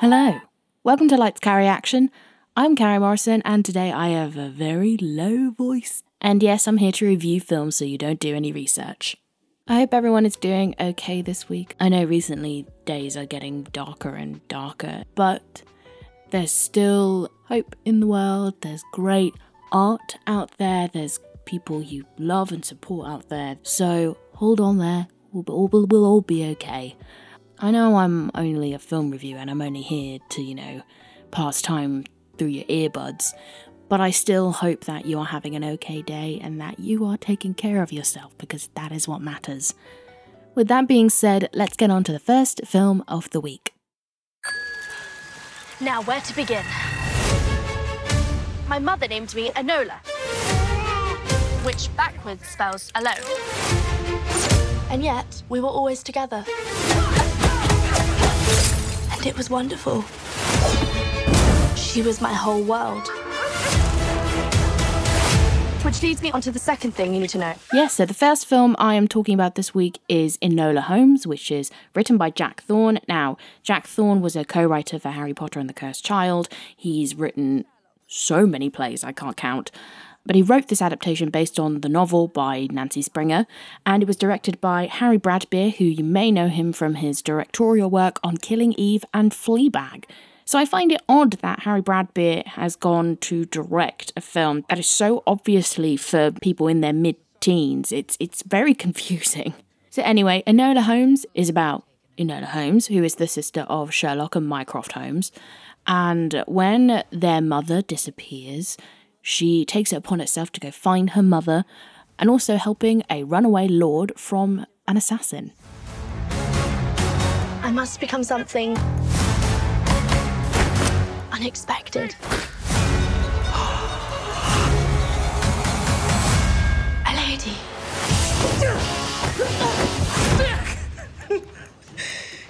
Hello, welcome to Lights Carrie Action. I'm Carrie Morrison, and today I have a very low voice. And yes, I'm here to review films so you don't do any research. I hope everyone is doing okay this week. I know recently days are getting darker and darker, but there's still hope in the world. There's great art out there. There's people you love and support out there. So hold on there. We'll, we'll, we'll all be okay. I know I'm only a film reviewer and I'm only here to, you know, pass time through your earbuds, but I still hope that you are having an okay day and that you are taking care of yourself because that is what matters. With that being said, let's get on to the first film of the week. Now, where to begin? My mother named me Enola, which backwards spells alone. And yet, we were always together. And it was wonderful. She was my whole world. Which leads me on to the second thing you need to know. Yes, so the first film I am talking about this week is Enola Holmes, which is written by Jack Thorne. Now, Jack Thorne was a co writer for Harry Potter and the Cursed Child. He's written so many plays, I can't count. But he wrote this adaptation based on the novel by Nancy Springer, and it was directed by Harry Bradbeer, who you may know him from his directorial work on Killing Eve and Fleabag. So I find it odd that Harry Bradbeer has gone to direct a film that is so obviously for people in their mid teens. It's it's very confusing. So anyway, Enola Holmes is about Enola Holmes, who is the sister of Sherlock and Mycroft Holmes. And when their mother disappears, she takes it upon herself to go find her mother and also helping a runaway lord from an assassin. I must become something unexpected. A lady.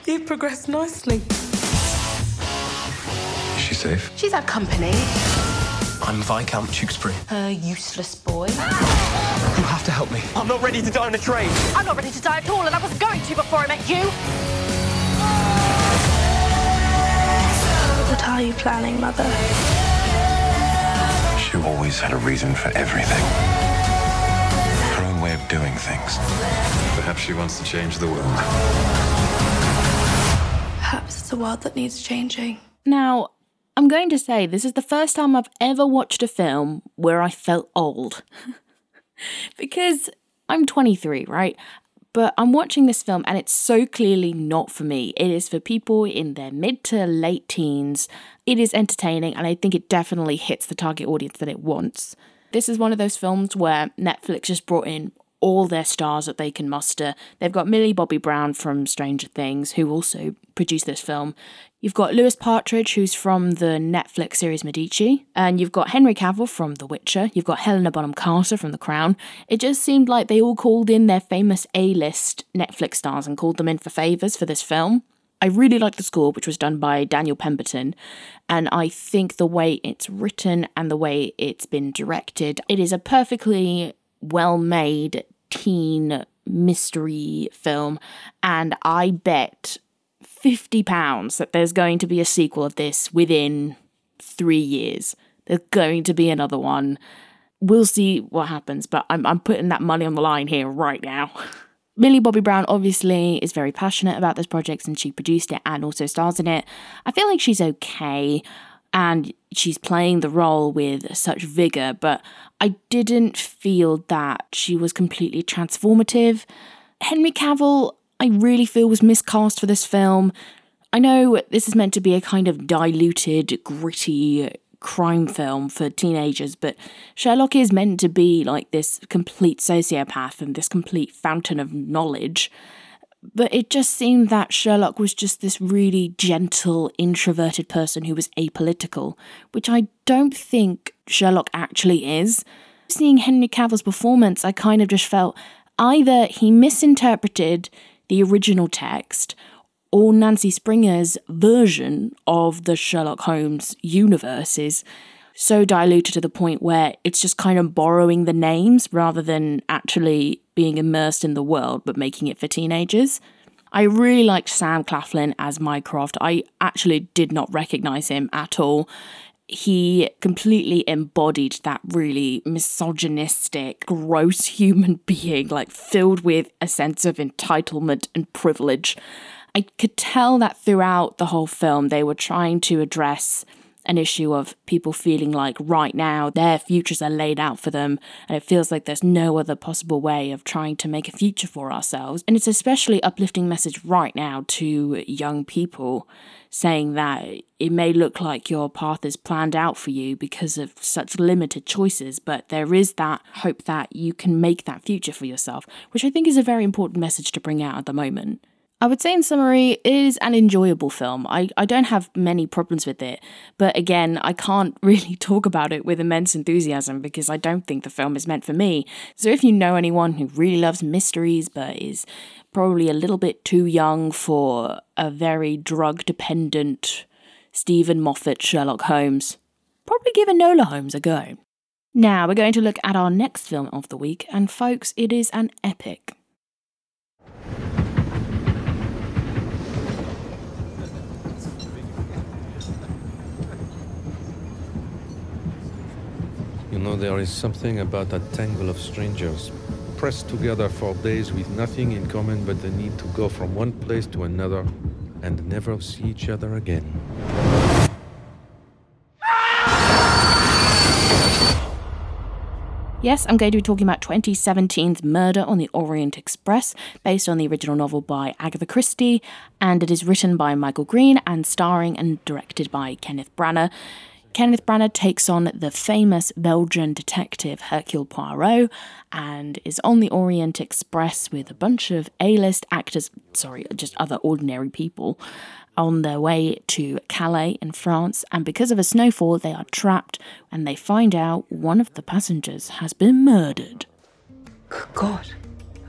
You've progressed nicely. Is she safe? She's had company. I'm Viscount Tewkesbury. A useless boy. You have to help me. I'm not ready to die on a train. I'm not ready to die at all, and I was going to before I met you. What are you planning, Mother? She always had a reason for everything. Her own way of doing things. Perhaps she wants to change the world. Perhaps it's a world that needs changing. Now, I'm going to say this is the first time I've ever watched a film where I felt old. because I'm 23, right? But I'm watching this film and it's so clearly not for me. It is for people in their mid to late teens. It is entertaining and I think it definitely hits the target audience that it wants. This is one of those films where Netflix just brought in all their stars that they can muster. They've got Millie Bobby Brown from Stranger Things, who also produced this film. You've got Louis Partridge, who's from the Netflix series Medici, and you've got Henry Cavill from The Witcher. You've got Helena Bonham Carter from The Crown. It just seemed like they all called in their famous A-list Netflix stars and called them in for favors for this film. I really like the score, which was done by Daniel Pemberton, and I think the way it's written and the way it's been directed, it is a perfectly well made teen mystery film, and I bet £50 that there's going to be a sequel of this within three years. There's going to be another one. We'll see what happens, but I'm, I'm putting that money on the line here right now. Millie Bobby Brown obviously is very passionate about this project and she produced it and also stars in it. I feel like she's okay and she's playing the role with such vigor, but I didn't feel that she was completely transformative. Henry Cavill, I really feel was miscast for this film. I know this is meant to be a kind of diluted, gritty crime film for teenagers, but Sherlock is meant to be like this complete sociopath and this complete fountain of knowledge. But it just seemed that Sherlock was just this really gentle, introverted person who was apolitical, which I don't think Sherlock actually is. Seeing Henry Cavill's performance, I kind of just felt either he misinterpreted the original text or Nancy Springer's version of the Sherlock Holmes universe is so diluted to the point where it's just kind of borrowing the names rather than actually being immersed in the world but making it for teenagers. I really liked Sam Claflin as Mycroft. I actually did not recognize him at all. He completely embodied that really misogynistic, gross human being, like filled with a sense of entitlement and privilege. I could tell that throughout the whole film they were trying to address an issue of people feeling like right now their futures are laid out for them and it feels like there's no other possible way of trying to make a future for ourselves. And it's especially uplifting message right now to young people saying that it may look like your path is planned out for you because of such limited choices, but there is that hope that you can make that future for yourself, which I think is a very important message to bring out at the moment. I would say, in summary, it is an enjoyable film. I, I don't have many problems with it, but again, I can't really talk about it with immense enthusiasm because I don't think the film is meant for me. So, if you know anyone who really loves mysteries but is probably a little bit too young for a very drug dependent Steven Moffat Sherlock Holmes, probably give Enola Holmes a go. Now, we're going to look at our next film of the week, and folks, it is an epic. You know, there is something about that tangle of strangers, pressed together for days with nothing in common but the need to go from one place to another and never see each other again. Yes, I'm going to be talking about 2017's Murder on the Orient Express, based on the original novel by Agatha Christie, and it is written by Michael Green and starring and directed by Kenneth Branagh. Kenneth Branagh takes on the famous Belgian detective Hercule Poirot and is on the Orient Express with a bunch of A list actors, sorry, just other ordinary people, on their way to Calais in France. And because of a snowfall, they are trapped and they find out one of the passengers has been murdered. Good God,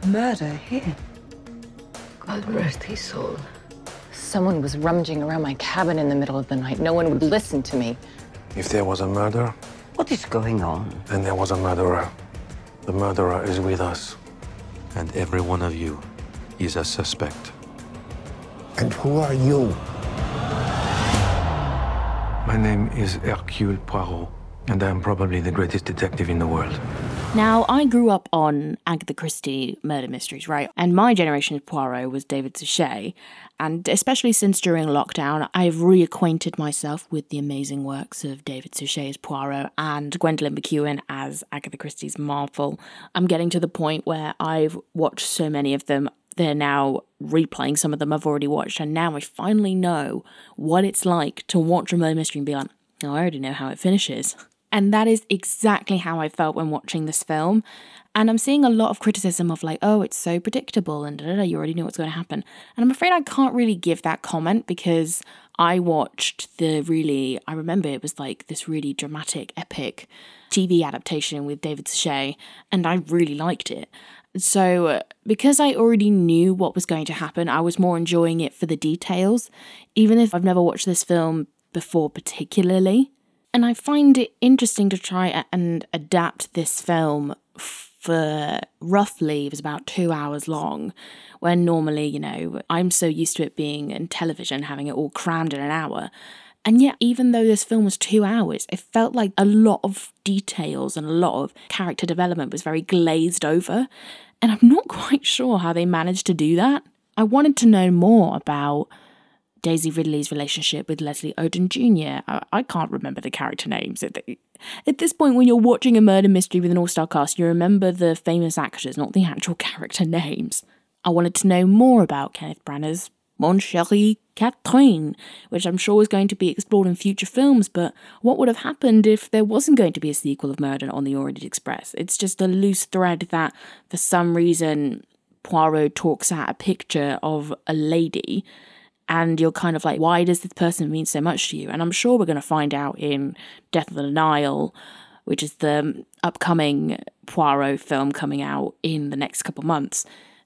murder here. God rest his soul. Someone was rummaging around my cabin in the middle of the night. No one would listen to me. If there was a murder, What is going on? then there was a murderer. The murderer is with us. And every one of you is a suspect. And who are you? My name is Hercule Poirot, and I am probably the greatest detective in the world. Now, I grew up on Agatha Christie murder mysteries, right? And my generation of Poirot was David Suchet. And especially since during lockdown, I've reacquainted myself with the amazing works of David Suchet as Poirot and Gwendolyn McEwan as Agatha Christie's Marple. I'm getting to the point where I've watched so many of them, they're now replaying some of them I've already watched. And now I finally know what it's like to watch a murder mystery and be like, oh, I already know how it finishes. And that is exactly how I felt when watching this film. And I'm seeing a lot of criticism of like, oh, it's so predictable and da, da, da, you already know what's going to happen. And I'm afraid I can't really give that comment because I watched the really, I remember it was like this really dramatic, epic TV adaptation with David Suchet, and I really liked it. So, because I already knew what was going to happen, I was more enjoying it for the details, even if I've never watched this film before, particularly. And I find it interesting to try and adapt this film for roughly, it was about two hours long, when normally, you know, I'm so used to it being in television, having it all crammed in an hour. And yet, even though this film was two hours, it felt like a lot of details and a lot of character development was very glazed over. And I'm not quite sure how they managed to do that. I wanted to know more about Daisy Ridley's relationship with Leslie Odom Jr. I, I can't remember the character names. At, the, at this point, when you're watching a murder mystery with an all star cast, you remember the famous actors, not the actual character names. I wanted to know more about Kenneth Branagh's Mon Chéri Catherine, which I'm sure is going to be explored in future films, but what would have happened if there wasn't going to be a sequel of Murder on the Orient Express? It's just a loose thread that, for some reason, Poirot talks at a picture of a lady and you're kind of like, why does this person mean so much to you? And I'm sure we're going to find out in Death of the Nile, which is the um, upcoming Poirot film coming out in the next couple months,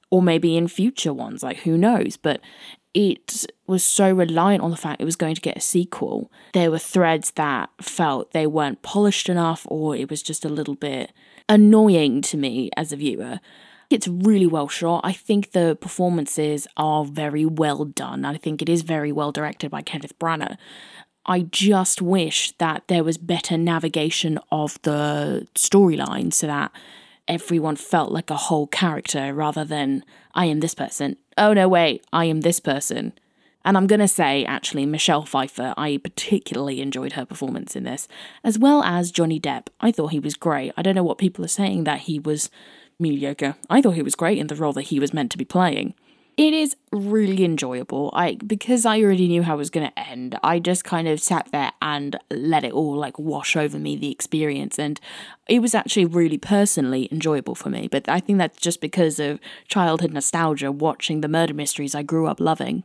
or maybe in future ones, like who knows? But it was so reliant on the fact it was going to get a sequel. There were threads that felt they weren't polished enough, or it was just a little bit annoying to me as a viewer. It's really well shot. I think the performances are very well done. I think it is very well directed by Kenneth Branagh. I just wish that there was better navigation of the storyline so that everyone felt like a whole character rather than I am this person. Oh no, wait, I am this person. And I'm going to say, actually, Michelle Pfeiffer, I particularly enjoyed her performance in this, as well as Johnny Depp. I thought he was great. I don't know what people are saying that he was mediocre. I thought he was great in the role that he was meant to be playing. It is really enjoyable. I because I already knew how it was going to end. I just kind of sat there and let it all like wash over me the experience and it was actually really personally enjoyable for me. But I think that's just because of childhood nostalgia watching the murder mysteries I grew up loving.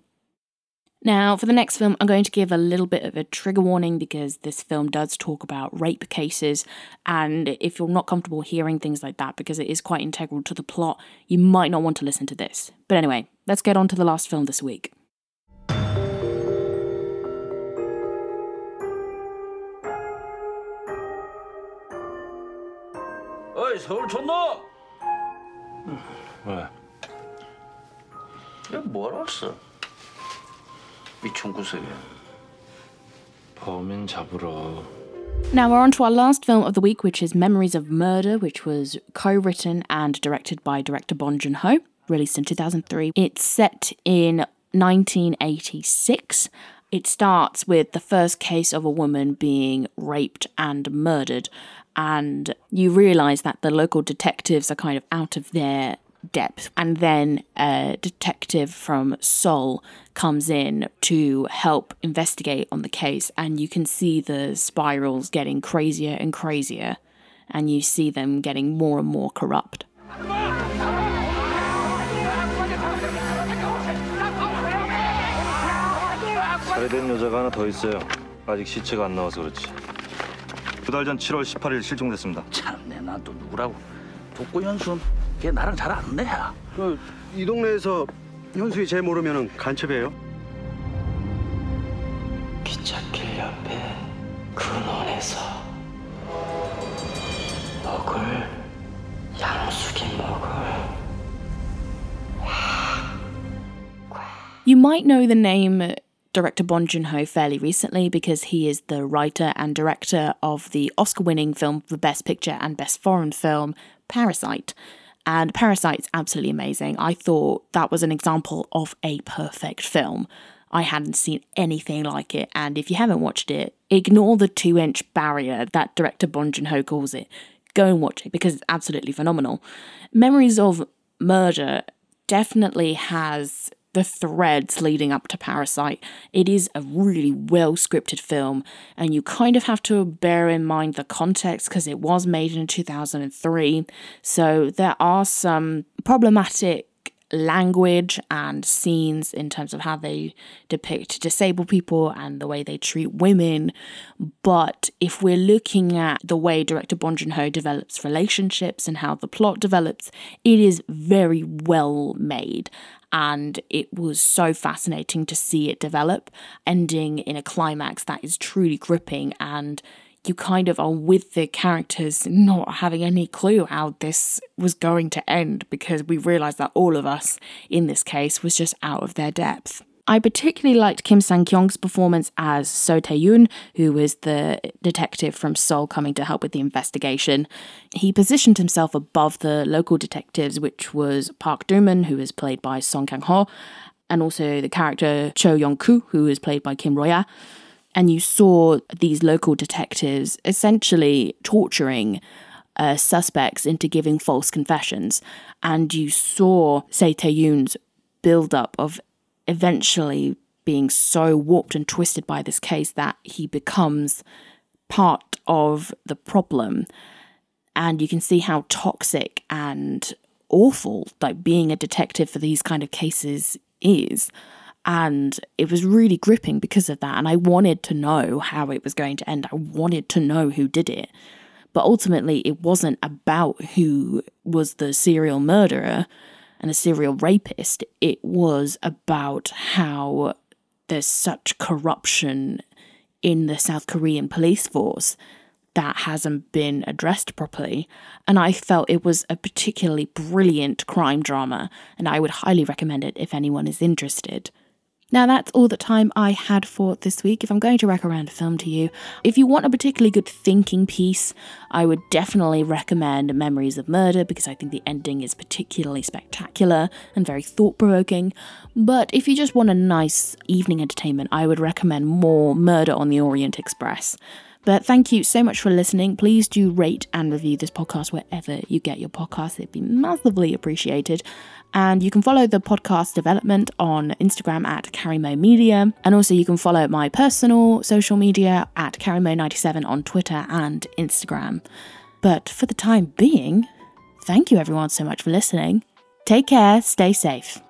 Now, for the next film, I'm going to give a little bit of a trigger warning because this film does talk about rape cases. And if you're not comfortable hearing things like that, because it is quite integral to the plot, you might not want to listen to this. But anyway, let's get on to the last film this week. 어이 서울 촌놈! 왜? 야 뭐하러 왔어? 이 총구석에 범인 잡으러 Now we're on to our last film of the week, which is Memories of Murder, which was co-written and directed by director Bong Joon-ho, released in 2003. It's set in 1986. It starts with the first case of a woman being raped and murdered, and you realize that the local detectives are kind of out of their depth. And then a detective from Seoul comes in to help investigate on the case, and you can see the spirals getting crazier and crazier, and you see them getting more and more corrupt. 살해된 여자가 하나 더 있어요. 아직 시체가 안 나와서 그렇지. 두 달 전 7월 18일 실종됐습니다. 참내 나또 누구라고 독고 현순 걔 나랑 잘 안 돼. 그, 이 동네에서 현수이 제 모르면 간첩이에요? 기찻길 옆에 근원에서 먹을 양숙이 먹을 You might know the name director Bong Joon-ho fairly recently because he is the writer and director of the Oscar-winning film for Best Picture and Best Foreign Film, Parasite. and Parasite's absolutely amazing. I thought that was an example of a perfect film. I hadn't seen anything like it, and if you haven't watched it, ignore the two inch barrier that director Bong Joon Ho calls it. Go and watch it because it's absolutely phenomenal. Memories of Murder definitely has the threads leading up to Parasite. It is a really well scripted film, and you kind of have to bear in mind the context because it was made in 2003. So there are some problematic language and scenes in terms of how they depict disabled people and the way they treat women. But if we're looking at the way director Bong Joon Ho develops relationships and how the plot develops, it is very well made. And it was so fascinating to see it develop, ending in a climax that is truly gripping and you kind of are with the characters not having any clue how this was going to end because we realised that all of us in this case was just out of their depth. I particularly liked Kim Sang Kyung's performance as Seo Tae Yoon, who was the detective from Seoul coming to help with the investigation. He positioned himself above the local detectives, which was Park Dooman, who is played by Song Kang Ho, and also the character Cho Yong Koo, who is played by Kim Roi-ha and you saw these local detectives essentially torturing uh, suspects into giving false confessions, and you saw Seo Tae-yoon's build-up of eventually being so warped and twisted by this case that he becomes part of the problem, and you can see how toxic and awful like being a detective for these kind of cases is. And it was really gripping because of that. And I wanted to know how it was going to end. I wanted to know who did it. But ultimately, it wasn't about who was the serial murderer and a serial rapist. It was about how there's such corruption in the South Korean police force that hasn't been addressed properly. And I felt it was a particularly brilliant crime drama, and I would highly recommend it if anyone is interested. Now, that's all the time I had for this week. If I'm going to recommend a film to you, if you want a particularly good thinking piece, I would definitely recommend Memories of Murder because I think the ending is particularly spectacular and very thought provoking. But if you just want a nice evening entertainment, I would recommend more Murder on the Orient Express. But thank you so much for listening. Please do rate and review this podcast wherever you get your podcasts. It'd be massively appreciated. And you can follow the podcast development on Instagram at Carimo Media. And also you can follow my personal social media at Carimo97 on Twitter and Instagram. But for the time being, thank you everyone so much for listening. Take care, stay safe.